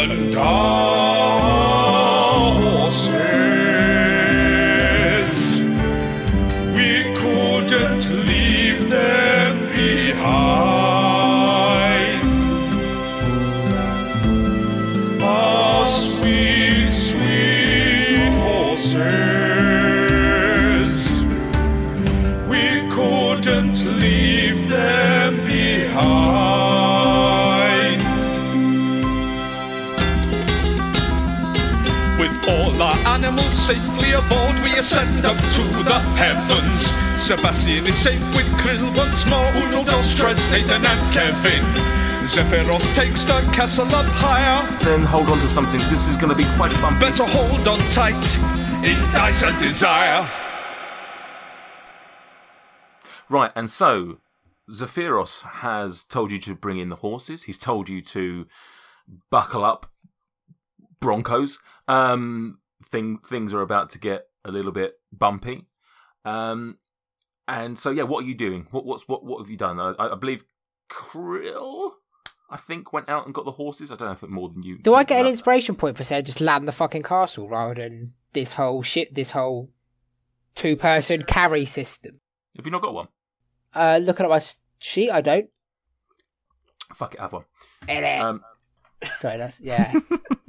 And our safely aboard, we ascend up to the heavens. Sebastian is safe with Krill once more. Uno, dos, tres, Nathan and Kevin. Zephyros takes the castle up higher. Then hold on to something. This is going to be quite fun. Better hold on tight in dice and desire. Right, and so Zephyros has told you to bring in the horses. He's told you to buckle up, Broncos. Um, thing things are about to get a little bit bumpy. Um, and so yeah, what are you doing? What what's what what have you done? I, I believe Krill, I think, went out and got the horses. I don't know if it more than you. Do I get an inspiration point for saying just land the fucking castle rather than this whole ship, this whole two person carry system? Have you not got one? Uh, looking at my sheet, I don't. Fuck it, have one. Um, Sorry, that's yeah.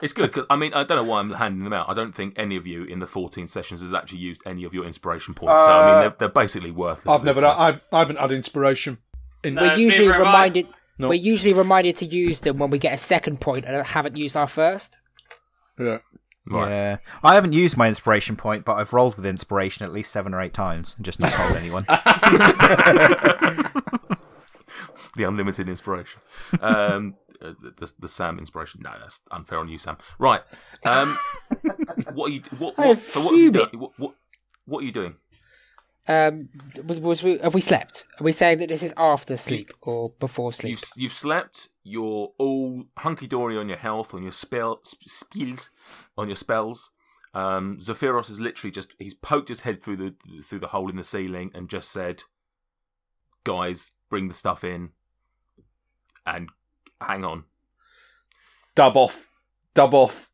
It's good because I mean I don't know why I'm handing them out. I don't think any of you in the 14 sessions has actually used any of your inspiration points. so I mean Uh, they're, they're basically worthless. I've never. I've, I haven't had inspiration. In No. we're usually neither reminded. No. We're usually reminded to use them when we get a second point and haven't used our first. yeah. Right. Yeah, I haven't used my inspiration point, but I've rolled with inspiration at least seven or eight times and just not told anyone. the unlimited inspiration. Um, uh, the, the, Sam inspiration. No, that's unfair on you, Sam. Right. Um, what are you? What? What so what have you done? What, what? What are you doing? Um, was was we have we slept? Are we saying that this is after sleep or before sleep? You've you've slept. You're all hunky dory on your health, on your spell sp- spells, on your spells. Um, Zephyros has literally just he's poked his head through the through the hole in the ceiling and just said, "Guys, bring the stuff in, and hang on." Dub off. Dub off.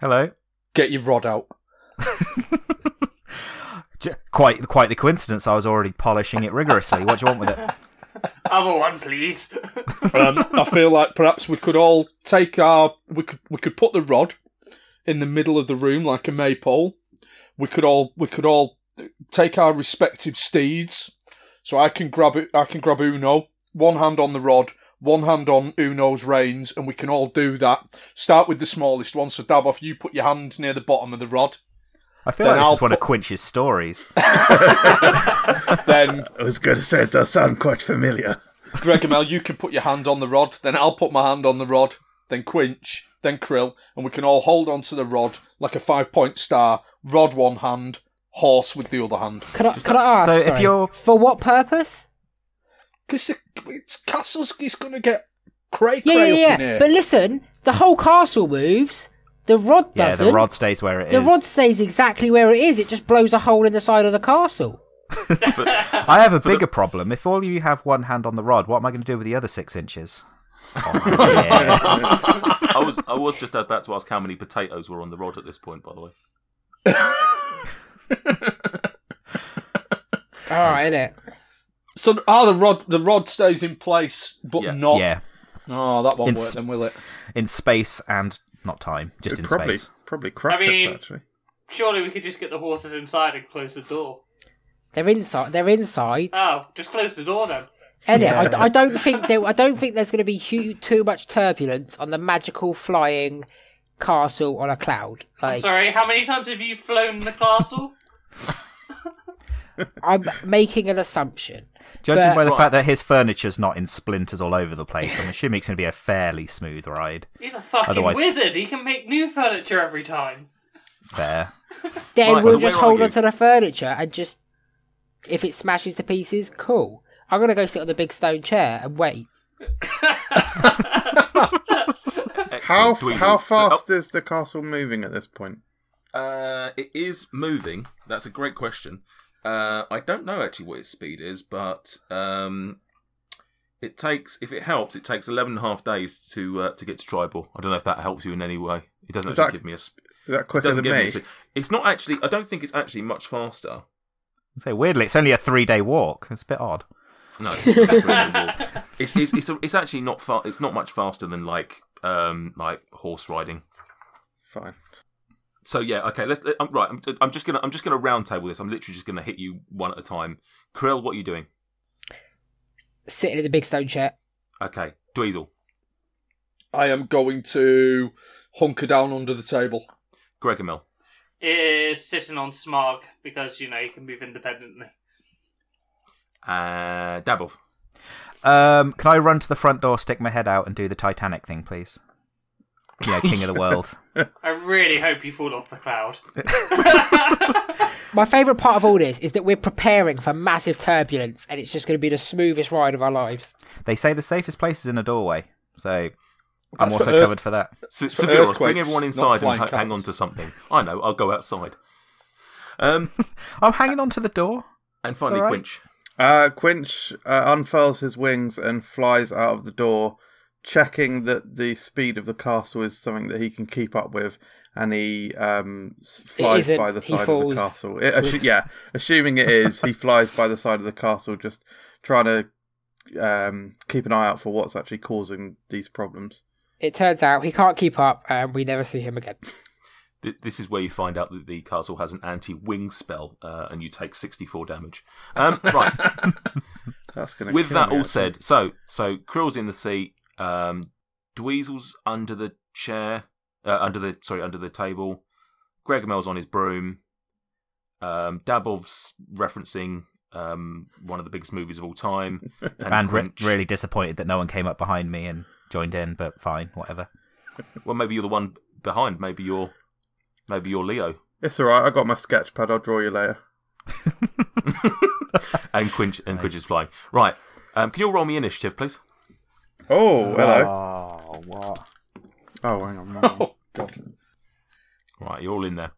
Hello. Get your rod out. Quite, quite the coincidence. I was already polishing it rigorously. What do you want with it? Other one, please. Um, I feel like perhaps we could all take our. We could we could put the rod in the middle of the room like a maypole. We could all we could all take our respective steeds. So I can grab it. I can grab Uno. One hand on the rod. One hand on Uno's reins, and we can all do that. Start with the smallest one. So Dabov. You put your hand near the bottom of the rod. I feel Then like this I'll is one of put- Quinch's stories. Then I was going to say it does sound quite familiar. Gregomel, you can put your hand on the rod, then I'll put my hand on the rod, then Quinch, then Krill, and we can all hold on to the rod like a five point star, rod one hand, horse with the other hand. Could I, could I ask? So if sorry, you're- for what purpose? Because it's castle's is going to get cray Yeah, cray yeah, up in yeah. here. But listen, the whole castle moves. The rod Yeah, doesn't. Yeah, the rod stays where it is. The rod stays exactly where it is. It just blows a hole in the side of the castle. I have a bigger problem. If all you have one hand on the rod, what am I going to do with the other six inches? Oh, yeah. I was I was just about to ask how many potatoes were on the rod at this point. By the way, All right, innit? So, ah, the rod, the rod stays in place, but Yeah. not. yeah, Oh, that won't In work s- then, will it? in space and not time, just It in probably space. probably crush I mean- actually. surely we could just get the horses inside and close the door. They're inside. They're inside. Oh, just close the door then. Elliot, Yeah. I, I don't think there. I don't think there's going to be hu- too much turbulence on the magical flying castle on a cloud. Like Sorry, how many times have you flown the castle? I'm making an assumption. Judging But- by the Right. fact that his furniture's not in splinters all over the place, I'm assuming it's going to be a fairly smooth ride. He's a fucking Otherwise- wizard. He can make new furniture every time. Fair. Then Right, we'll so just hold you? on to the furniture and just, if it smashes to pieces, cool. I'm gonna go sit on the big stone chair and wait. How how fast is the castle moving at this point? Oh, uh, it is moving. That's a great question. Uh, I don't know actually what its speed is, but um, it takes, if it helps, it takes 11 and a half days to uh, to get to Tribor. I don't know if that helps you in any way. It doesn't actually that give me a. Sp- Is that it quicker than me me? speed. It's not actually. I don't think it's actually much faster. So weirdly, it's only a three-day walk. It's a bit odd. No, it's it's it's, it's actually not far. It's not much faster than like um like horse riding. Fine. So yeah, okay. Let's. I'm, right, I'm, I'm just gonna I'm just gonna round table this. I'm literally just gonna hit you one at a time. Krill, what are you doing? Sitting at the big stone chair. Okay, Dweezil, I am going to hunker down under the table. Gregomel, Is sitting on Smog because you know he can move independently. uh, Dabov. Um, can I run to the front door, stick my head out, and do the Titanic thing, please? Yeah, King of the World. I really hope you fall off the cloud. My favourite part of all this is that we're preparing for massive turbulence, and it's just going to be the smoothest ride of our lives. They say the safest place is in a doorway, so I'm That's also for Earth- covered for that. S- for Zephyros, bring earthquakes, everyone not inside and flying ha- hang cats. on to something. I know. I'll go outside. Um, I'm hanging on to the door. and finally, alright. Quinch. Uh, Quinch uh, unfurls his wings and flies out of the door, checking that the speed of the castle is something that he can keep up with, and he um, flies isn't. by the He side of the castle. It, assu- yeah, assuming it is, he flies by the side of the castle, just trying to um, keep an eye out for what's actually causing these problems. It turns out he can't keep up, and we never see him again. This is where you find out that the castle has an anti-wing spell, uh, and you take 64 damage. Um, right. That's gonna. With that me, all said, so so Krill's in the seat. Um, Dweezil's under the chair, uh, under the sorry, under the table. Gregmel's on his broom. Um, Dabov's referencing um, one of the biggest movies of all time, and, And re- really disappointed that no one came up behind me and joined in, but fine, whatever. Well, maybe you're the one behind. Maybe you're, maybe you're Leo. It's all right. I got my sketch pad. I'll draw you later. and Quinch and Quinch is flying. Right. Um, can you all roll me initiative, please? Oh, hello. Oh, what? Oh, hang on. hang on. Oh God! Right, you're all in there.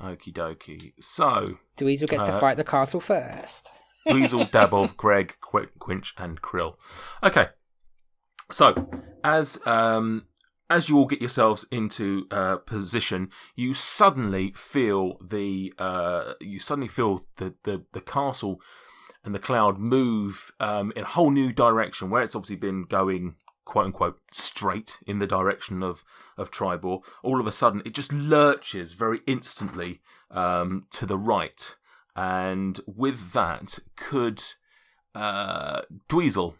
Okie dokie. So, Dweezil gets to Uh, fight the castle first. Dweezil, Dabov, Greg, Qu- Quinch, and Krill. Okay. So, as um, as you all get yourselves into uh, position, you suddenly feel the uh, you suddenly feel the, the the castle and the cloud move um, in a whole new direction, where it's obviously been going quote unquote straight in the direction of of Tribor. All of a sudden, it just lurches very instantly um, to the right, and with that, could uh, Dweezil,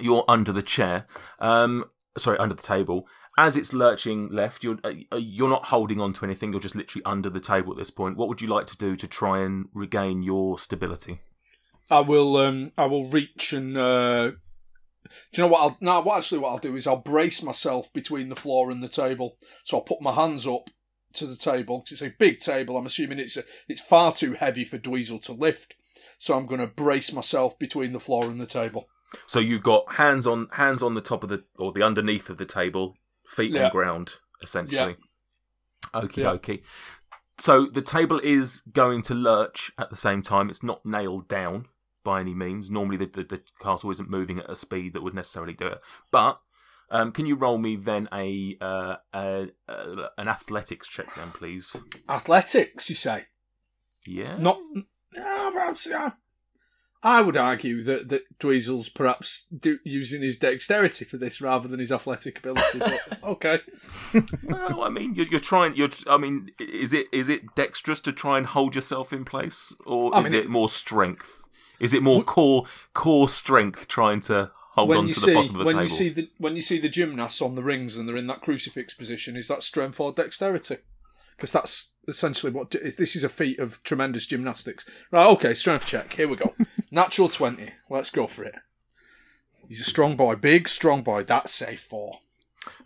you're under the chair, um, sorry, under the table. As it's lurching left, you're uh, you're not holding on to anything. You're just literally under the table at this point. What would you like to do to try and regain your stability? I will. Um, I will reach and. Uh, do you know what? I'll no. What actually, what I'll do is I'll brace myself between the floor and the table. So I'll put my hands up to the table 'cause it's a big table. I'm assuming it's a, it's far too heavy for Dweezil to lift. So I'm going to brace myself between the floor and the table. So you've got hands on hands on the top of the or the underneath of the table, feet Yeah. on ground, essentially. Okie Yeah. dokie. So the table is going to lurch at the same time. It's not nailed down by any means. Normally the, the, the castle isn't moving at a speed that would necessarily do it. But um, can you roll me then a, uh, a, a an athletics check then, please? Athletics, you say? Yeah. Not. No, perhaps, yeah. I would argue that, that Dweezil's perhaps do, using his dexterity for this rather than his athletic ability. But okay. Well, I mean, you're, you're trying. You're. I mean, is it is it dexterous to try and hold yourself in place, or I is mean- it more strength? Is it more core core strength trying to hold when on to see the bottom of the when table? you see the when you see the gymnasts on the rings and they're in that crucifix position, is that strength or dexterity? Because that's essentially what this is a feat of tremendous gymnastics. Right? Okay, strength check. Here we go. Natural twenty. Let's go for it. He's a strong boy, big strong boy. That's a four.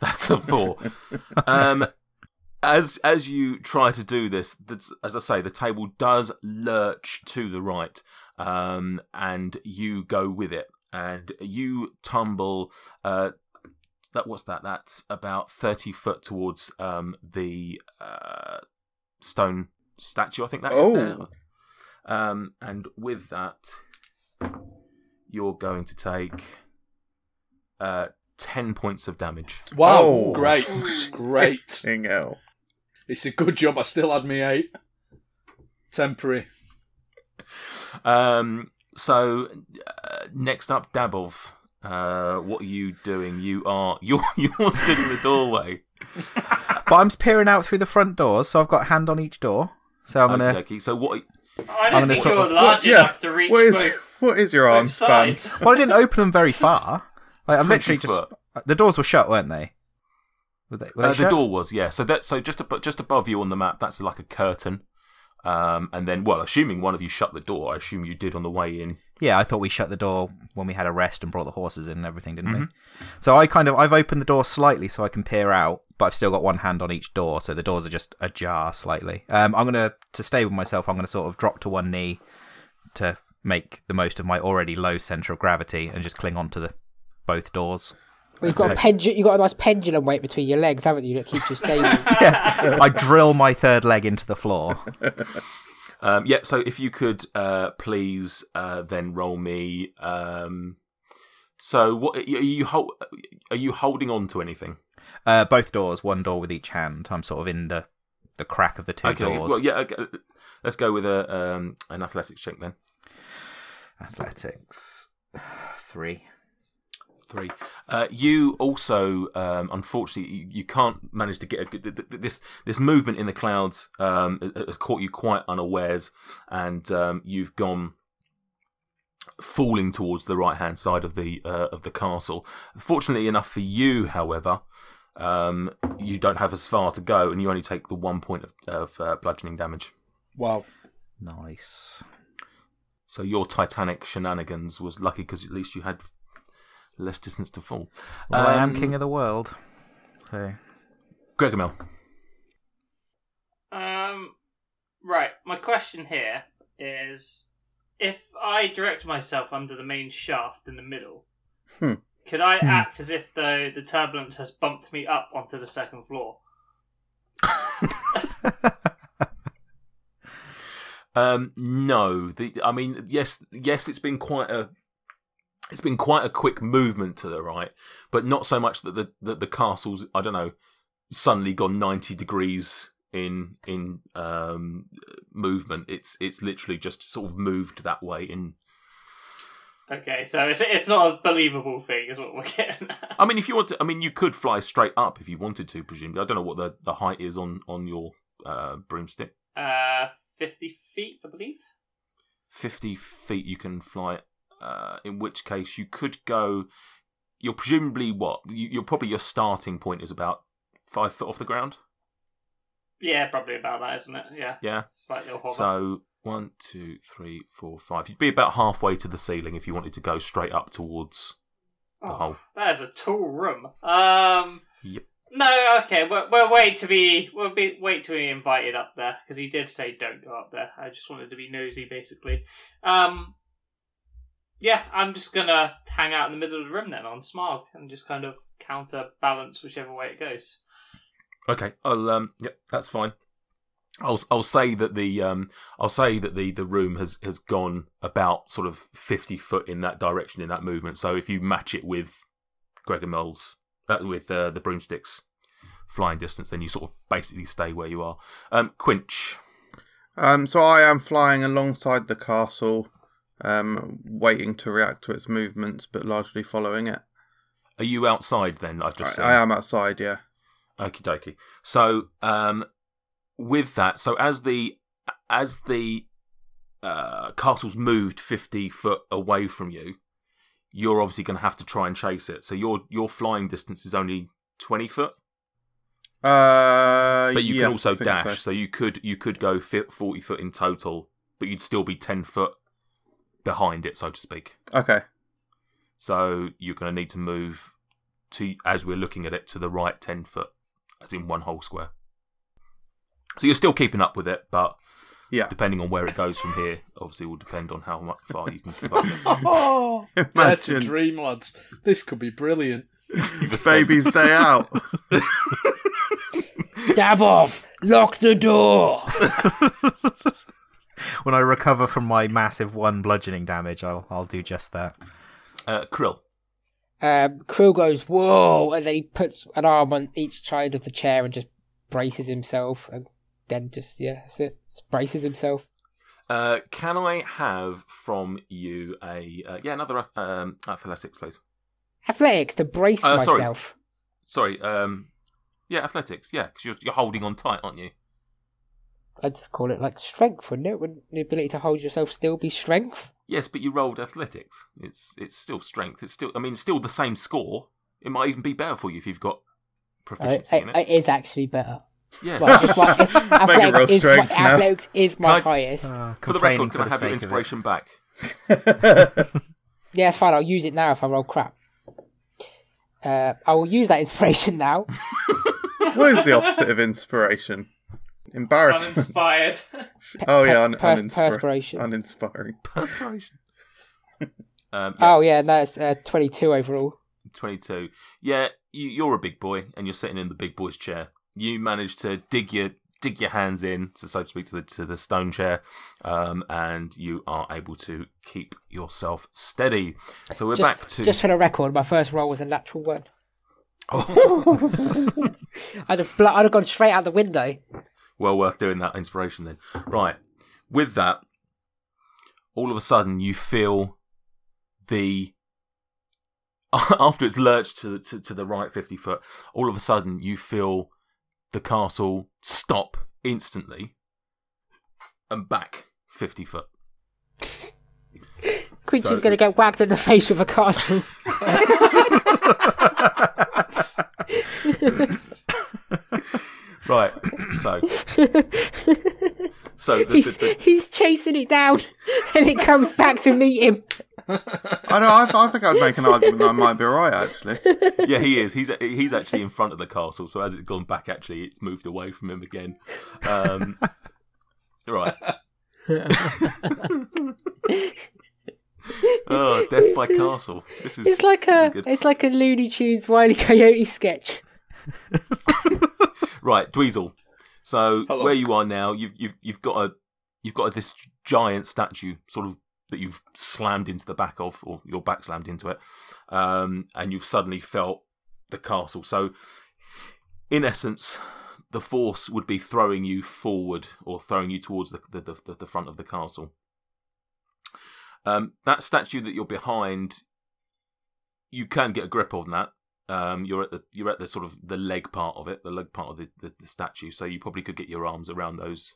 That's a four. um, as as you try to do this, as I say, the table does lurch to the right, um, and you go with it, and you tumble. Uh, that what's that? That's about thirty foot towards um, the uh, stone statue. I think that is Oh. there. Um, and with that, you're going to take uh, ten points of damage. Wow, Oh. great, great. Fucking hell. It's a good job. I still had me eight. Temporary. Um, so uh, next up, Dabov. Uh, what are you doing? You are you're you're stood in the doorway. But I'm peering out through the front doors, so I've got a hand on each door. So I'm gonna. Okey-dokey. So what? I don't gonna think you're of- large yeah, enough to reach What is both, what is your both arm span? Well, I didn't open them very far. Like, I'm 20 literally just. The doors were shut, weren't they? Were they, were they Uh, the door was yeah. So that so just ab- just above you on the map, that's like a curtain. Um, and then well, assuming one of you shut the door, I assume you did on the way in. Yeah, I thought we shut the door when we had a rest and brought the horses in and everything, didn't we? Mm-hmm. So I kind of I've opened the door slightly so I can peer out, but I've still got one hand on each door, so the doors are just ajar slightly. Um, I'm gonna to stay with myself. I'm gonna sort of drop to one knee to make the most of my already low center of gravity and just cling onto the both doors. Well, you've got a pendu- You've got a nice pendulum weight between your legs, haven't you? That keeps you stable. yeah, I drill my third leg into the floor. Um, yeah. So if you could uh, please uh, then roll me. Um, so what are you hol- are you holding on to anything? Uh, both doors, one door with each hand. I'm sort of in the the crack of the two Okay. doors. Well, yeah. Okay. Let's go with a um, an athletics check then. Athletics three. Three. Uh, you also, um, unfortunately, you, you can't manage to get a good. th- th- This this movement in the clouds um, has caught you quite unawares, and um, you've gone falling towards the right hand side of the uh, of the castle. Fortunately enough for you, however, um, you don't have as far to go, and you only take the one point of, of uh, bludgeoning damage. Wow. Nice. So your Titanic shenanigans was lucky because at least you had less distance to fall. Well, I am Um, king of the world. So Gregomel. Um, right. My question here is: if I direct myself under the main shaft in the middle, Hmm. could I Hmm. act as if though the turbulence has bumped me up onto the second floor? Um, no, the I mean, yes, yes, it's been quite a, it's been quite a quick movement to the right, but not so much that the that the castle's I don't know suddenly gone ninety degrees in in um movement. It's it's literally just sort of moved that way in. Okay, so it's it's not a believable thing, is what we're getting. at. I mean, if you want to, I mean, you could fly straight up if you wanted to. Presumably, I don't know what the, the height is on on your uh, broomstick. Uh, fifty feet, I believe. 50 feet you can fly uh, in which case you could go you're presumably what you, you're probably your starting point is about five foot off the ground Yeah, probably about that, isn't it? Yeah, yeah slightly hover. so one two three four five you'd be about halfway to the ceiling if you wanted to go straight up towards the Oh, hole That is a tall room. Um. Yep. No, okay. We'll, we'll wait to be. We'll be wait to be invited up there because he did say don't go up there. I just wanted to be nosy, basically. Um. Yeah, I'm just gonna hang out in the middle of the room then on Smog and just kind of counterbalance whichever way it goes. okay i'll um yep that's fine I'll I'll say that the um I'll say that the the room has has gone about sort of fifty foot in that direction in that movement. So if you match it with Gregomel's uh, with uh, the broomsticks flying distance, then you sort of basically stay where you are. Um, Quinch. Um, so I am flying alongside the castle, um, waiting to react to its movements, but largely following it. Are you outside then? I've I, just. I am outside, yeah. Okie dokie. So, um, with that, so as the as the uh, castle's moved fifty foot away from you, you're obviously going to have to try and chase it. So your your flying distance is only twenty foot, Uh, but you yes, can also dash. so. So. you could you could go forty foot in total, but you'd still be ten foot behind it, so to speak. Okay. So you're going to need to move to as we're looking at it to the right ten foot, as in one whole square. So you're still keeping up with it, but Yeah. depending on where it goes from here, obviously will depend on how much far you can keep up. Oh, dare to dream, lads. This could be brilliant. the baby's day out. Dabov! Lock the door! When I recover from my massive one bludgeoning damage, I'll I'll do just that. Uh, Krill, Um, Krill goes, whoa! And then he puts an arm on each side of the chair and just braces himself. And then just, yeah, that's it. Just braces himself. uh, can I have from you a uh, yeah another um, athletics, please? Athletics to brace Uh, sorry. myself. Sorry, um, yeah, athletics, yeah, because you're you're holding on tight, aren't you? I'd just call it like strength, wouldn't it? Wouldn't the ability to hold yourself still be strength? Yes, but you rolled athletics. It's it's still strength. It's still I mean, still the same score. It might even be better for you if you've got Uh, proficiency it, in it. it is actually better. Yes. Well, it's my, it's, athletics, is my, athletics is my I- highest. Uh, for the complaining record, can I the have your sake of it. inspiration back? Yeah, it's fine. I'll use it now if I roll crap. Uh, I will use that inspiration now. what is the opposite of inspiration? Embarrassment. Uninspired. oh yeah, un- Pers- uninspira- perspiration. uninspiring. Perspiration. um, yeah, Oh yeah, that's uh, twenty-two overall. 22. Yeah, you, you're a big boy, and you're sitting in the big boy's chair. You manage to dig your dig your hands in, so, so to speak, to the to the stone chair, um, and you are able to keep yourself steady. So we're Just, back to just for the record, my first roll was a natural one. Oh, I'd have, bl- I'd have gone straight out the window. Well worth doing that inspiration then. Right, with that, all of a sudden you feel the after it's lurched to, to to the right fifty foot. All of a sudden you feel the castle stop instantly and back fifty foot. Creature's So going to get whacked in the face with a castle. Right, so so the, he's, the, the, he's chasing it down, and it comes back to meet him. I know. I, I think I'd make an argument that I might be right actually. yeah, he is. He's he's actually in front of the castle. So as it's gone back, actually, it's moved away from him again. Um, right. oh, death by is- castle. This is. It's like this a good. it's like a Looney Tunes Wiley Coyote sketch. right, Dweezil. So Hello. where you are now, you've you've you've got a you've got this giant statue, sort of that you've slammed into the back of, or your back slammed into it, um, and you've suddenly felt the castle. So, in essence, the force would be throwing you forward or throwing you towards the the, the, the front of the castle. Um, that statue that you're behind, you can get a grip on that. Um, you're at the you're at the sort of the leg part of it, the leg part of the, the, the statue. So you probably could get your arms around those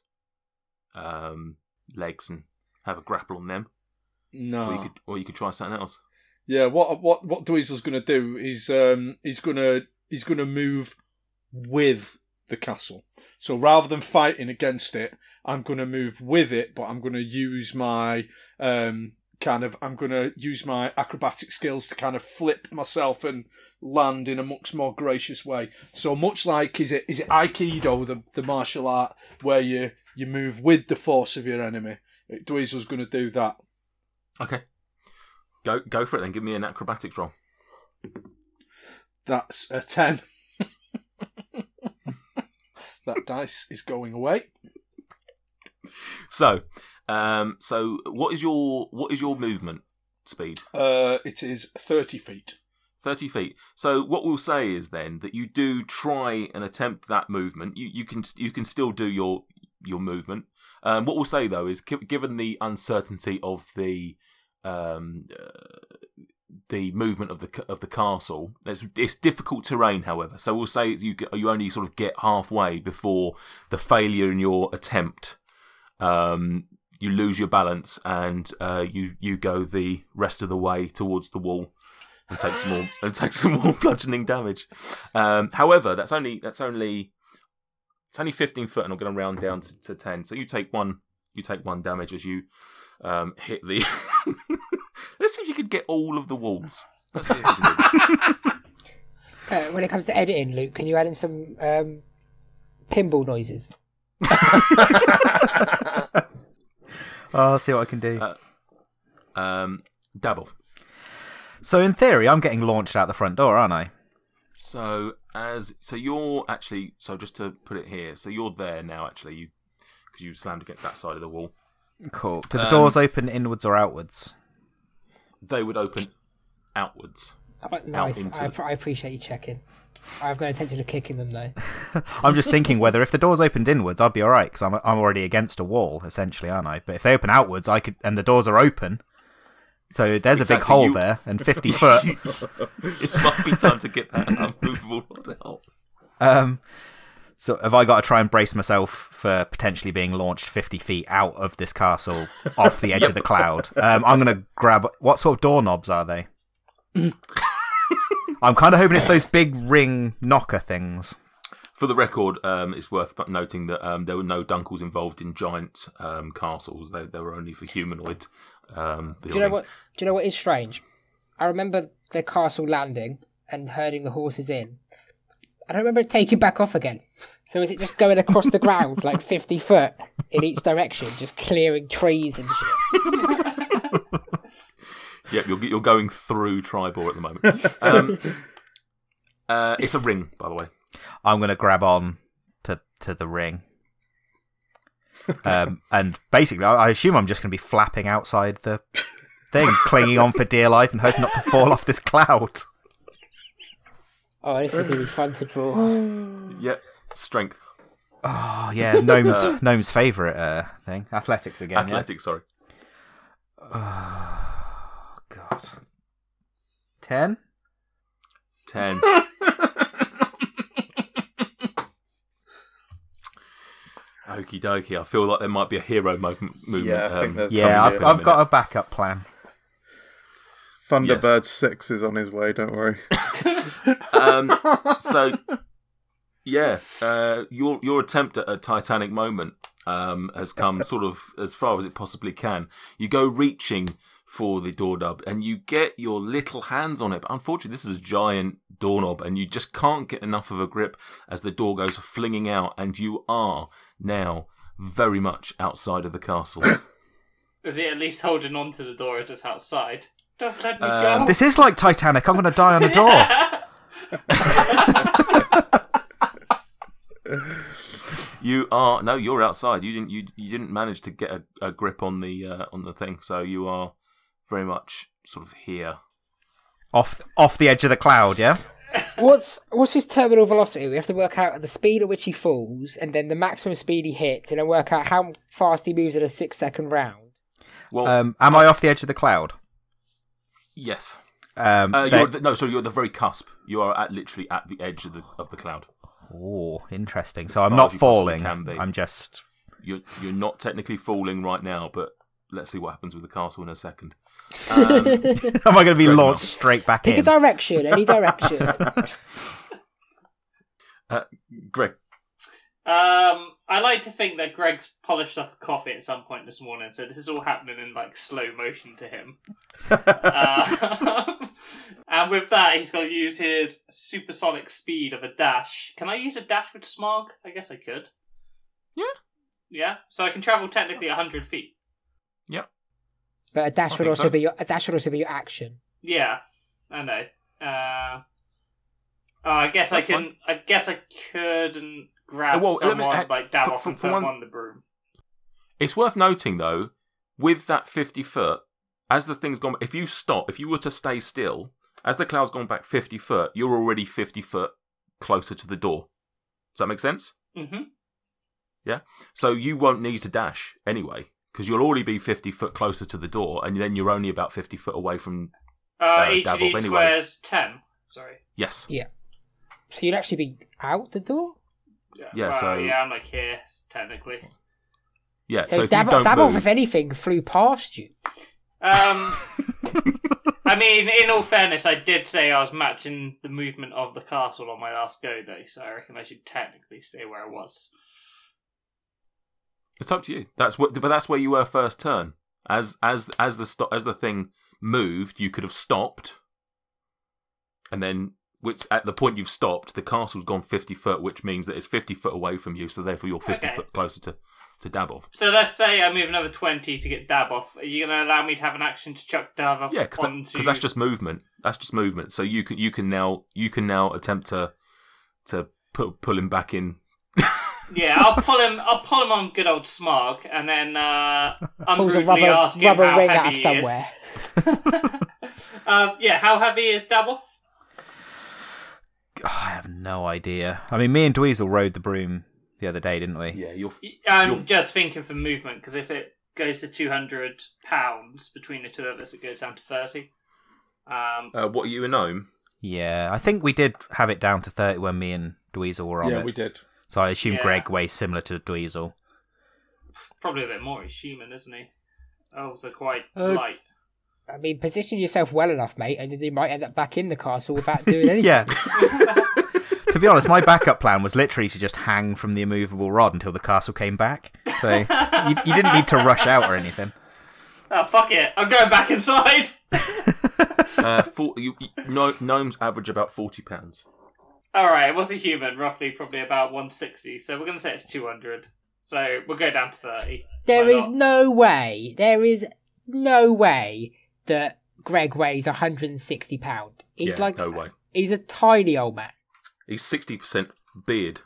um, legs and have a grapple on them, No. or you could or you could try something else. Yeah, what what what Dweezil's going to do is um he's going to he's going to move with the castle. So rather than fighting against it, I'm going to move with it, but I'm going to use my um kind of I'm going to use my acrobatic skills to kind of flip myself and land in a much more gracious way. So much like is it is it aikido the the martial art where you you move with the force of your enemy. Dweezil's going to do that. Okay, go go for it then. Give me an acrobatics roll. That's a 10. that dice is going away. So, um, so what is your what is your movement speed? Uh, it is 30 feet. 30 feet. So what we'll say is then that you do try and attempt that movement. You you can you can still do your your movement. Um, what we'll say though is given the uncertainty of the um, uh, the movement of the of the castle. It's, it's difficult terrain, however. So we'll say you you only sort of get halfway before the failure in your attempt. Um, you lose your balance and uh, you you go the rest of the way towards the wall and take some more and take some more bludgeoning damage. Um, however, that's only that's only it's only fifteen foot, and I'm going to round down to, to ten. So you take one you take one damage as you um, hit the. Let's see if you could get all of the walls. Let's see if you can do it. Uh, when it comes to editing, Luke, can you add in some um, pinball noises? Oh, I'll see what I can do. Uh, Um, Dabble. so in theory, I'm getting launched out the front door, aren't I? So as so you're actually so just to put it here, so you're there now actually you because you slammed against that side of the wall. Cool. Do the Um, doors open inwards or outwards? They would open outwards. Oh, nice. into I, the- I appreciate you checking. I have no intention of kicking them though. I'm just thinking whether if the doors opened inwards, I'd be all right because I'm I'm already against a wall essentially, aren't I? But if they open outwards, I could, and the doors are open, so there's a big hole you- there and 50 foot. it might be time to get that unmovable rod out. Um, so have I got to try and brace myself for potentially being launched 50 feet out of this castle off the edge of the cloud? Um, I'm going to grab. What sort of doorknobs are they? I'm kind of hoping it's those big ring knocker things. For the record, um, it's worth noting that um, there were no dunkles involved in giant um, castles. They, they were only for humanoid um, Do you know what? Do you know what is strange? I remember the castle landing and herding the horses in. I don't remember it taking back off again. So is it just going across the ground like fifty foot in each direction, just clearing trees and shit? Yep, you're you're going through Tribor at the moment. Um, uh, it's a ring, by the way. I'm going to grab on to to the ring. Um, and basically, I I assume I'm just going to be flapping outside the thing, clinging on for dear life and hoping not to fall off this cloud. Oh, this is gonna be fun to draw. Yep, strength, Oh yeah, gnome's gnome's favourite uh, thing, athletics again. yeah? athletics. Sorry, God, ten. ten. Okie dokie. I feel like there might be a hero movement. movement Yeah, I think um, there's yeah I've, in a I've got a backup plan. Thunderbird Six is on his way. Don't worry. um, so yeah, uh, your your attempt at a Titanic moment um, has come sort of as far as it possibly can. You go reaching for the doorknob and you get your little hands on it, but unfortunately, this is a giant doorknob, and you just can't get enough of a grip as the door goes flinging out, and you are now very much outside of the castle. Is he at least holding on to the door as it's outside? Don't let me Um, go. This is like Titanic. I'm going to die on the door. You are no, you're outside. You didn't. You you didn't manage to get a, a grip on the uh, on the thing, so you are very much sort of here. off off the edge of the cloud. Yeah. What's what's his terminal velocity? We have to work out the speed at which he falls, and then the maximum speed he hits, and then work out how fast he moves in a six second round. Well, Um, am I off the edge of the cloud? yes. Um, Uh, you're the, no, sorry, you're at the very cusp. You are at literally at the edge of the of the cloud. Oh, interesting. As So I'm not as you possibly falling. can be. I'm just. You're you're not technically falling right now, but let's see what happens with the castle in a second. Um, Am I going to be Greg, launched no. straight back Pick a direction, any direction. Greg, Um, I like to think that Greg's polished off a coffee at some point this morning, so this is all happening in like slow motion to him. uh, and with that, he's going to use his supersonic speed of a dash. Can I use a dash with smog? I guess I could. Yeah. Yeah, so I can travel technically hundred feet. But a dash I would also so. be your a dash would also be your action. Yeah, I know. Uh, oh, I guess That's I can. I guess I couldn't grab Uh, well, let me- someone uh, like Davos for- and for put one- on the broom. it's worth noting though, with that fifty foot, as the thing's gone, if you stop, if you were to stay still, as the cloud's gone back fifty foot, you're already fifty foot closer to the door. Does that make sense? Mm-hmm. Yeah. So you won't need to dash anyway, because you'll already be fifty foot closer to the door, and then you're only about fifty foot away from. Uh, Uh, each of these anyway. squares ten. Sorry. Yes. Yeah. So you'd actually be out the door. Yeah. Yeah, well, so- yeah, I'm like here technically. Yeah. So, So, if you Dab- don't Dabov, move, if anything, flew past you. Um, I mean, in all fairness, I did say I was matching the movement of the castle on my last go, though, so I reckon I should technically stay where I was. It's up to you. That's what, but that's where you were first turn. As as as the sto- as the thing moved, you could have stopped, and then which at the point you've stopped, the castle's gone fifty foot, which means that it's fifty foot away from you. So therefore, you're fifty Okay. foot closer to to Dabov. So let's say I move another 20 to get Dabov. Are you going to allow me to have an action to chuck Dabov Yeah, because onto... that's just movement. That's just movement. So you can you can now you can now attempt to to put, pull him back in. Yeah, I'll pull him. I'll pull him on good old Smog, and then uh, Pulls a unrudely rubber, ask him rubber how ring heavy out of he somewhere. is. um, yeah, how heavy is Dabov? I have no idea. I mean, me and Dweezil rode the broom the other day, didn't we? Yeah, you're. I'm You're- just thinking for movement because if it goes to 200 pounds between the two of us, it goes down to 30. Um, Uh, what are you a gnome? Yeah, I think we did have it down to 30 when me and Dweezil were on Yeah, it. we did. So I assume Yeah. Greg weighs similar to Dweezil. probably a bit more. He's human, isn't he? Also quite Uh, light. I mean, position yourself well enough, mate, and you might end up back in the castle without doing anything. Yeah. to be honest, my backup plan was literally to just hang from the immovable rod until the castle came back. So you, you didn't need to rush out or anything. Oh fuck it! I'm going back inside. Uh, four, you, you, gno- gnomes average about forty pounds. All right, it was a human? Roughly, probably about 160. So we're gonna say it's 200. So we'll go down to 30. There Why is not? no way, there is no way that Greg weighs 160 pound. He's yeah, like no way. he's a tiny old man. He's sixty percent beard.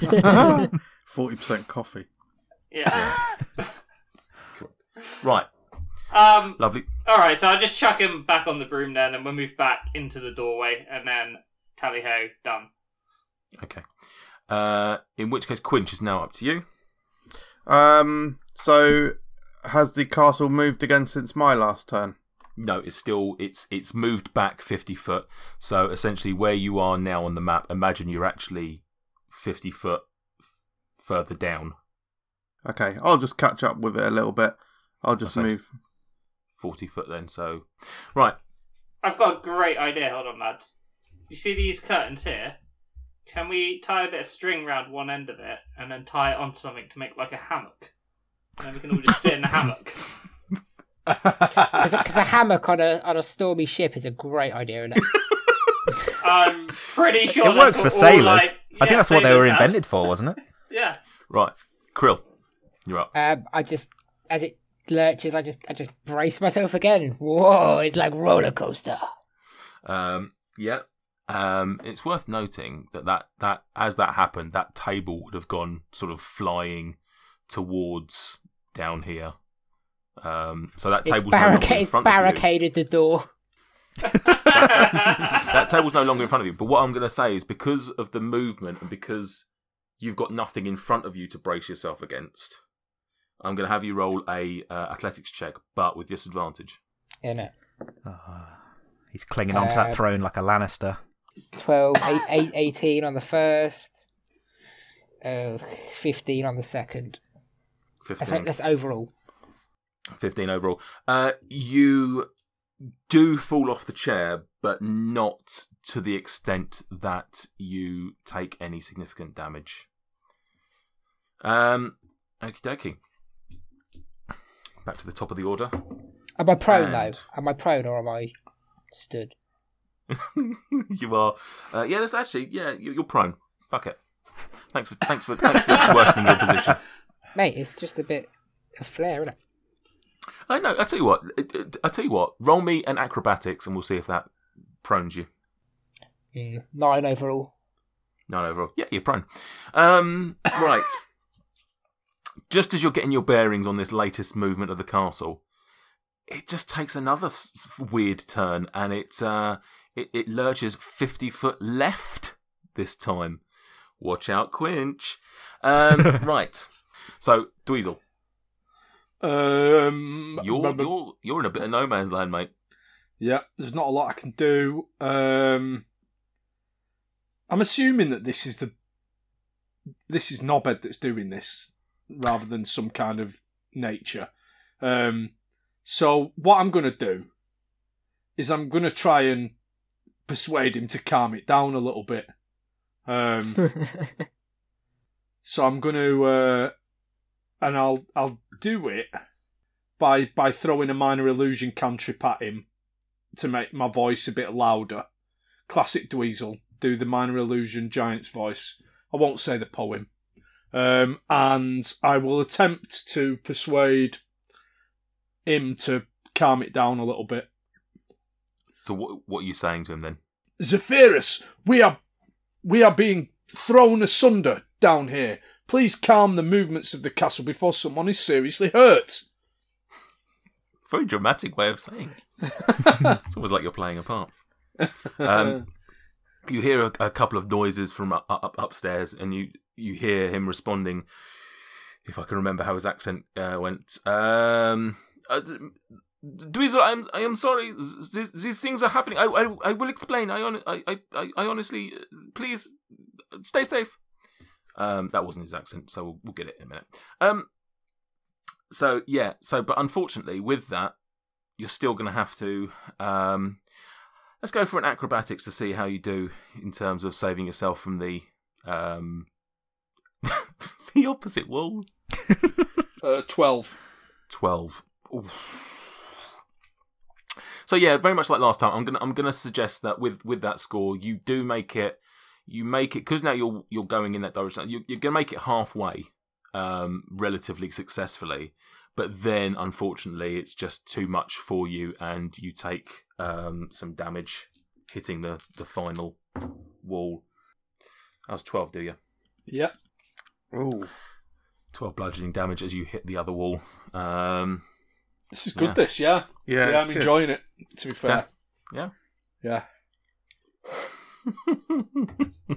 Forty percent coffee. Yeah. Right, um. lovely. All right. So I'll just chuck him back on the broom then, and we'll move back into the doorway, and then tally ho, done. Okay. Uh, in which case, Quinch is now up to you. Um. So, has the castle moved again since my last turn? No, it's still it's it's moved back fifty foot. So essentially, where you are now on the map, imagine you're actually fifty foot f- further down, Okay, I'll just catch up with it a little bit. I'll just Okay. move. forty foot then. So, right, I've got a great idea. Hold on, lads. You see these curtains here? Can we tie a bit of string around one end of it and then tie it onto something to make like a hammock? And then we can all just sit in a hammock. Because a hammock on a on a stormy ship is a great idea, isn't it? I'm pretty sure it that's works for what all, sailors. like- I think that's what they were sailors had. invented for, wasn't it? Yeah. right, Krill, you're up. um, I just as it lurches, I just I just brace myself again. Whoa! It's like roller coaster. Um, yeah. Um, it's worth noting that, that that as that happened, that table would have gone sort of flying towards down here. Um, so that table table's no longer barricade, it's front of you. barricaded the door. that table's no longer in front of you. But what I'm going to say is because of the movement and because you've got nothing in front of you to brace yourself against, I'm going to have you roll a uh, athletics check, but with disadvantage. In it. Ah, he's clinging onto that Uh, throne like a Lannister. It's 12, eight, eight, 18 on the first, uh, 15 on the second. That's, 15. that's overall. 15 overall. Uh, you do fall off the chair, but not to the extent that you take any significant damage. Um, okie dokie. Back to the top of the order. Am I prone And- though? Am I prone or am I stood? You are. Uh, yeah, that's actually yeah. you- You're prone. Fuck it. Thanks for thanks for thanks for worsening your position. Mate, it's just a bit of flair, isn't it? I know. I tell you what. I tell you what. Roll me an acrobatics, and we'll see if that prones you. Mm, nine overall. Nine overall. Yeah, you're prone. Um, right. Just as you're getting your bearings on this latest movement of the castle, it just takes another weird turn, and it uh, it, it lurches fifty foot left this time. Watch out, Quinch. Um, right. So, Dweezil. Um, You're but- but- you're you're in a bit of no man's land, mate. Yeah, there's not a lot I can do. Um, I'm assuming that this is the this is Nobed that's doing this rather than some kind of nature. Um, so what I'm going to do is I'm going to try and persuade him to calm it down a little bit. Um, so I'm going to, uh, and I'll I'll do it by by throwing a minor illusion cantrip at him to make my voice a bit louder. Classic Dweezil, do the minor illusion giant's voice. I won't say the poem. Um, and I will attempt to persuade him to calm it down a little bit. So what what are you saying to him then? Zephyros, we are we are being thrown asunder down here. Please calm the movements of the castle before someone is seriously hurt. Very dramatic way of saying. it. it's almost like you're playing a part. Um, you hear a, a couple of noises from up, up upstairs, and you you hear him responding. If I can remember how his accent uh, went, um, uh, Dweezil, I'm I am sorry. Th- these things are happening. I I, I will explain. I, on, I I I I honestly, please stay safe. Um, that wasn't his accent, so we'll, we'll get it in a minute. Um, so yeah, so but unfortunately, with that, you're still going to have to. Um, let's go for an acrobatics to see how you do in terms of saving yourself from the um, the opposite wall. Uh, Twelve. Twelve. Oof. So yeah, very much like last time. I'm gonna I'm gonna suggest that with with that score, you do make it. You make it because now you're you're going in that direction. You, you're gonna make it halfway, um, relatively successfully. But then, unfortunately, it's just too much for you, and you take um, some damage hitting the the final wall. That was twelve, do you? Yeah. Ooh. 12 bludgeoning damage as you hit the other wall. Um, This is good. Yeah. This, yeah, Yeah, yeah, I'm good. enjoying it. To be fair, yeah. yeah.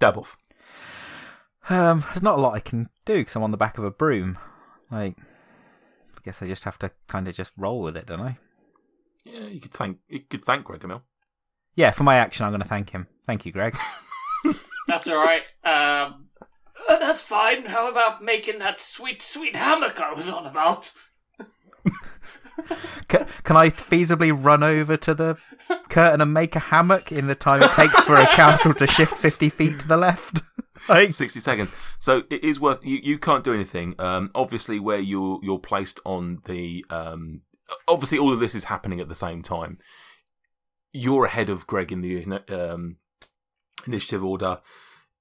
Dabov. Um, there's not a lot I can do because I'm on the back of a broom. Like, I guess I just have to kind of just roll with it, don't I? Yeah, you could thank you could thank Gregomel. Yeah, for my action, I'm going to thank him. Thank you, Greg. That's all right. Um, uh, that's fine. How about making that sweet, sweet hammock I was on about? C- can I feasibly run over to the curtain and make a hammock in the time it takes for a castle to shift 50 feet to the left? like, 60 seconds. So it is worth you, you can't do anything. Um, obviously where you're you're placed on the um, obviously all of this is happening at the same time. You're ahead of Greg in the um, initiative order.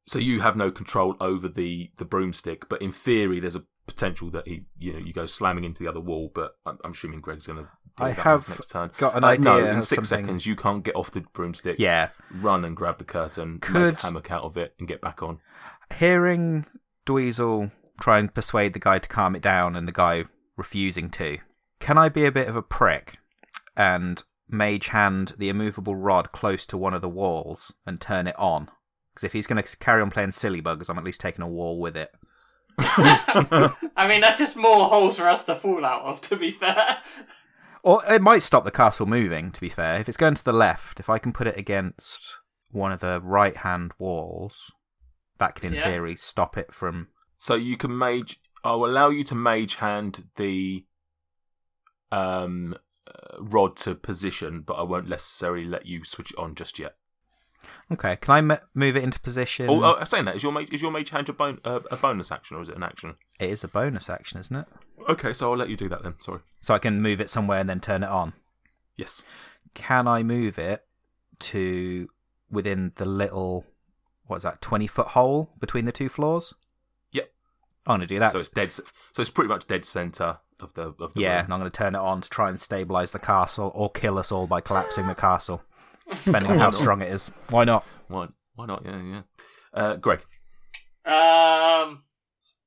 So you have no control over the, the broomstick, but in theory, there's a potential that he, you know, you go slamming into the other wall. But I'm, I'm assuming Greg's going to. I have next turn. got an Uh, idea No, in six something- seconds, you can't get off the broomstick. yeah. Run and grab the curtain, make Could- a hammock out of it, and get back on. Hearing Dweezil try and persuade the guy to calm it down and the guy refusing to, can I be a bit of a prick and mage hand the immovable rod close to one of the walls and turn it on? Because if he's going to carry on playing silly buggers, I'm at least taking a wall with it. I mean, that's just more holes for us to fall out of. To be fair. Or it might stop the castle moving, to be fair. If it's going to the left, if I can put it against one of the right hand walls, that can, in Yeah. theory, stop it from. So you can mage. I'll allow you to mage hand the um, uh, rod to position, but I won't necessarily let you switch it on just yet. Okay, can I m- move it into position? Oh, oh, saying that is your mage is your mage hand a, bon- uh, a bonus action or is it an action? It is a bonus action, isn't it? Okay, so I'll let you do that then. Sorry. So I can move it somewhere and then turn it on. Yes. Can I move it to within the little, what is that, 20 foot hole between the two floors? Yep. I'm going to do that. So it's dead. So it's pretty much dead center of the of the yeah, room. and I'm going to turn it on to try and stabilize the castle or kill us all by collapsing the castle, depending on how strong it is. Why not? Why? Why not? Yeah, yeah. Uh, Greg. Um,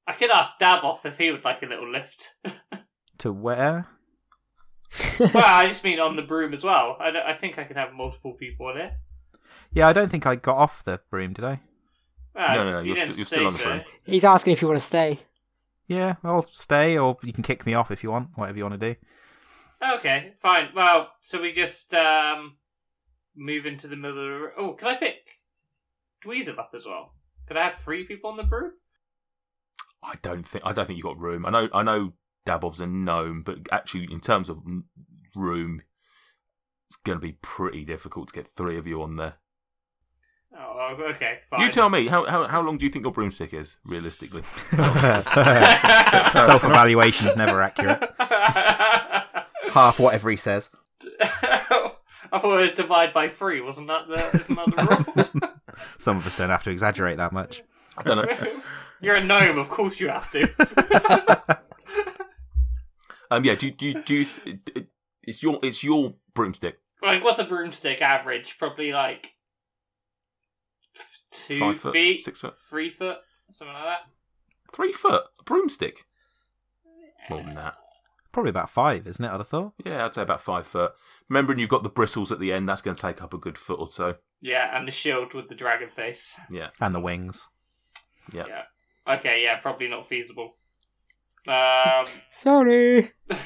I could ask Dabov if he would like a little lift. To where? well, I just mean on the broom as well. I, I think I could have multiple people on it. Yeah, I don't think I got off the broom, did I? Well, No, no, no, you you're didn't you're still on the broom. so. He's asking if you want to stay. Yeah, I'll stay, or you can kick me off if you want. Whatever you want to do. Okay, fine. Well, so we just um move into the middle of the room. Oh, can I pick Dweezil up as well? Could I have three people on the brew? I don't think I don't think you got room. I know I know Dabov's a gnome, but actually in terms of room, it's going to be pretty difficult to get three of you on there. Oh, okay, fine. You tell me how, how how long do you think your broomstick is realistically? Self evaluation is never accurate. Half whatever he says. I thought it was divide by three. Wasn't that the, isn't that the rule? Some of us don't have to exaggerate that much. I don't know. You're a gnome, of course you have to. Um, yeah, do you- do you- do you, it, it's your it's your broomstick. like, what's a broomstick average? Probably like two Five foot, feet, six foot, three foot, something like that. three foot a broomstick. More than that. Probably about five, isn't it? I'd have thought. Yeah, I'd say about five foot. Remembering you've got the bristles at the end, that's going to take up a good foot or so. Yeah, and the shield with the dragon face. Yeah, And the wings. yeah. Yeah. Okay, yeah, probably not feasible. Um, Sorry.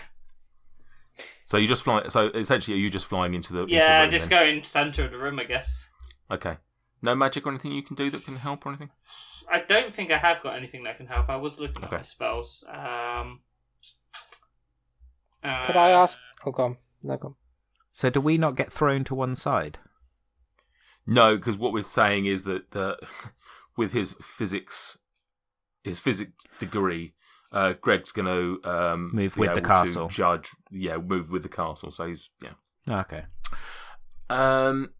So you just fly. So essentially, are you just flying into the? into the yeah, room just then? go in center of the room, I guess. Okay. No magic or anything you can do that can help or anything. I don't think I have got anything that can help. I was looking at Okay. my spells. Um, Could I uh, ask? Oh, go on. No, go on. So do we not get thrown to one side? No, because what we're saying is that the, with his physics, his physics degree, uh, Greg's going to um, Move with the castle. Judge, yeah, move with the castle. So he's yeah. Okay. Um,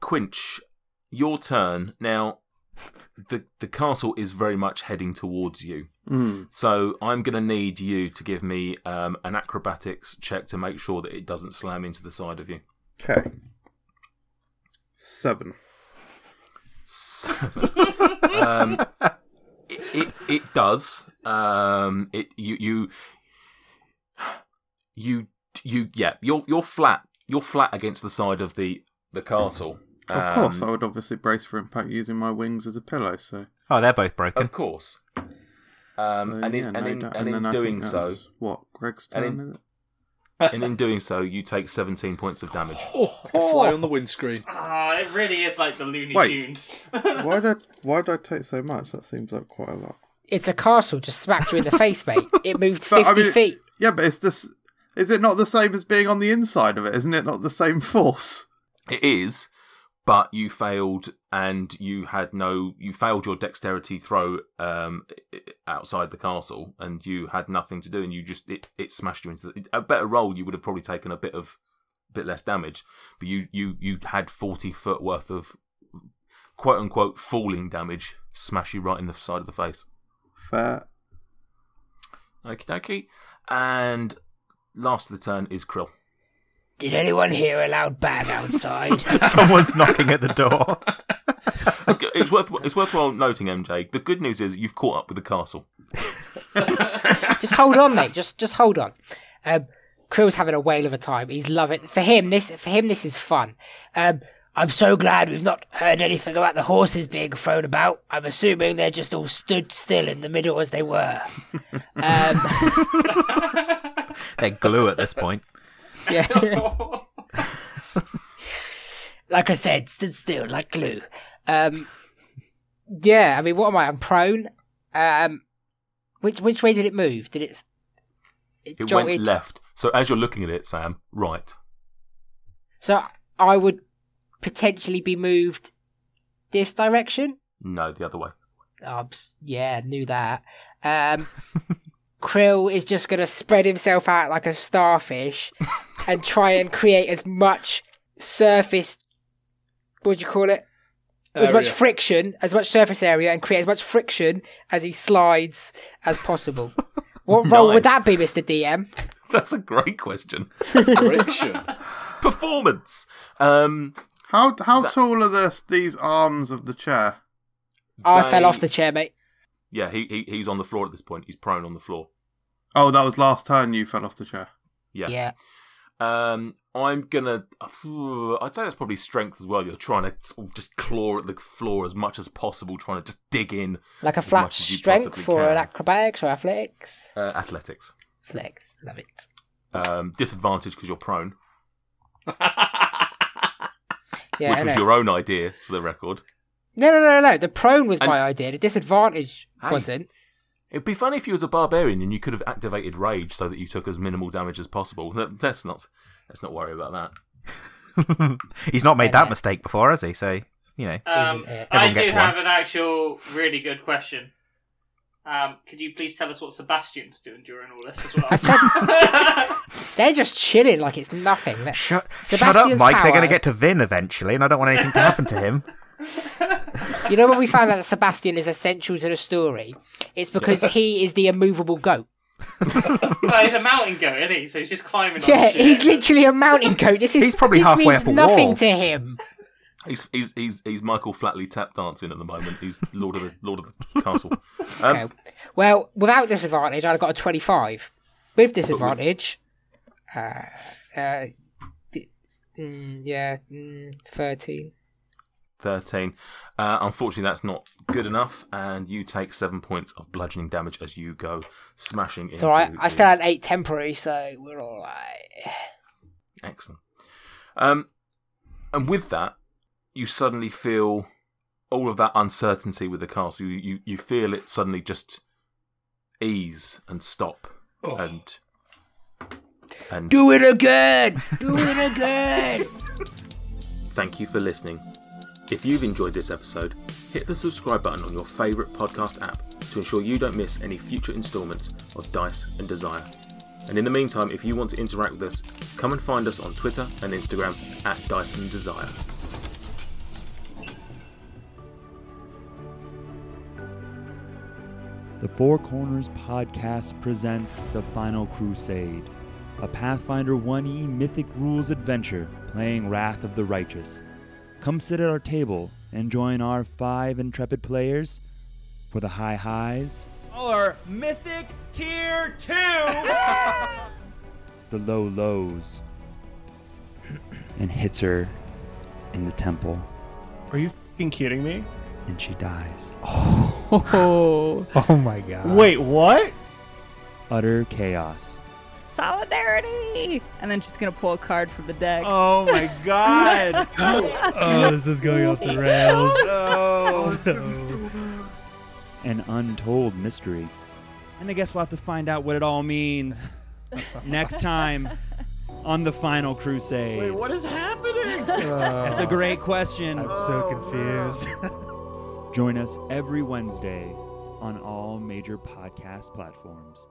Quinch, your turn now. The the castle is very much heading towards you. Mm. So I'm going to need you to give me um, an acrobatics check to make sure that it doesn't slam into the side of you. Okay. Seven. Seven. um, it, it it does. Um, it you you you you yeah. You're you're flat. You're flat against the side of the the castle. Of course, Um, I would obviously brace for impact using my wings as a pillow. So, Oh, they're both broken. Of course. Um, so, and in yeah, and no in, doubt. and in then I doing so, what Greg's and turn in- is it? and in doing so, you take 17 points of damage. Oh, I can fly on the windscreen. Ah, it really is like the Looney Wait. Tunes. Why did why did I take so much? That seems like quite a lot. It's a castle. Just smacked you in the face, mate. It moved But, I 50 mean- feet. Yeah, but it's this. Is it not the same as being on the inside of it? Isn't it not the same force? It is, but you failed, and you had no. You failed your dexterity throw um, outside the castle, and you had nothing to do, and you just it, it smashed you into the. A better roll, you would have probably taken a bit of, bit less damage, but you you you had forty foot worth of, quote unquote, falling damage smash you right in the side of the face. Fair. Okie dokie, and last of the turn is Krill. Did anyone hear a loud bang outside? Someone's knocking at the door. Okay, it's worth it's worthwhile noting, MJ. The good news is you've caught up with the castle. just hold on, mate. Just just hold on. Um, Krill's having a whale of a time. He's loving. For him, this for him this is fun. Um, I'm so glad we've not heard anything about the horses being thrown about. I'm assuming they're just all stood still in the middle as they were. Um, They're glue at this point. Yeah. like I said, stood still like glue. Um, yeah, I mean, what am I? I'm prone. Um, which which way did it move? Did it? It, It went left. So as you're looking at it, Sam, right. So I would potentially be moved this direction. No, the other way. Oh, yeah, knew that. Um, Krill is just going to spread himself out like a starfish and try and create as much surface. What do you call it? As much friction, as much surface area, and create as much friction as he slides as possible. What role would that be, Mister DM? That's a great question. Friction. Performance. Um, How how That- tall are this, these arms of the chair? I they- fell off the chair, mate. Yeah, he, he he's on the floor at this point. He's prone on the floor. Oh, that was last turn. You fell off the chair. Yeah. Yeah. Um, I'm gonna. I'd say that's probably strength as well. You're trying to just claw at the floor as much as possible, trying to just dig in. Like a as flat much as you strength for can. an acrobatics or athletics. Uh, athletics. Athletics, love it. Um, disadvantage because you're prone, Yeah, which I was know. your own idea for the record. No, no, no, no. The prone was And- my idea. The disadvantage Hey. wasn't. It'd be funny if you was a barbarian and you could have activated rage so that you took as minimal damage as possible. Let- Let's not. Let's not worry about that. He's not made Yeah. that mistake before, has he? So you know. Um, Isn't it? I Everyone do gets have one. an actual really good question. Um, could you please tell us what Sebastian's doing during all this as well? Said they're just chilling like it's nothing. They're- Shut, shut up, Sebastian's Mike. They're going to get to Vin eventually, and I don't want anything to happen to him. You know when we found out that Sebastian is essential to the story? It's because he is the immovable goat. well, he's a mountain goat, isn't he? So he's just climbing. Yeah, on shit. he's literally a mountain goat. This is He's probably this halfway means up a nothing wall. to him. He's he's he's, he's Michael Flatley tap dancing at the moment. He's Lord of the Lord of the Castle. Um, Okay. Well, without disadvantage, I'd have got a twenty-five. With disadvantage, uh, uh, d- mm, yeah, mm, thirteen. 13. Uh, unfortunately, that's not good enough, and you take seven points of bludgeoning damage as you go smashing into. So I, I still had eight temporary, so we're all right. Excellent. Um, and with that, you suddenly feel all of that uncertainty with the castle. You you, you feel it suddenly just ease and stop, Oh. and and Do it again! Do it again! Thank you for listening. If you've enjoyed this episode, hit the subscribe button on your favourite podcast app to ensure you don't miss any future instalments of Dice and Desire. And in the meantime, if you want to interact with us, come and find us on Twitter and Instagram at Dice and Desire. The Four Corners Podcast presents The Final Crusade, a Pathfinder 1E Mythic Rules adventure playing Wrath of the Righteous. Come sit at our table and join our five intrepid players for the high highs, All our Mythic Tier 2! the low lows, and hits her in the temple, Are you fucking kidding me? and she dies. Oh, Oh my god. Wait, what? Utter chaos. Solidarity! And then she's gonna pull a card from the deck. Oh my god. Oh, oh, this is going off the rails. oh, An untold mystery. And I guess we'll have to find out what it all means next time on the Final Crusade. Wait, what is happening? That's a great question. I'm so oh, confused. Join us every Wednesday on all major podcast platforms.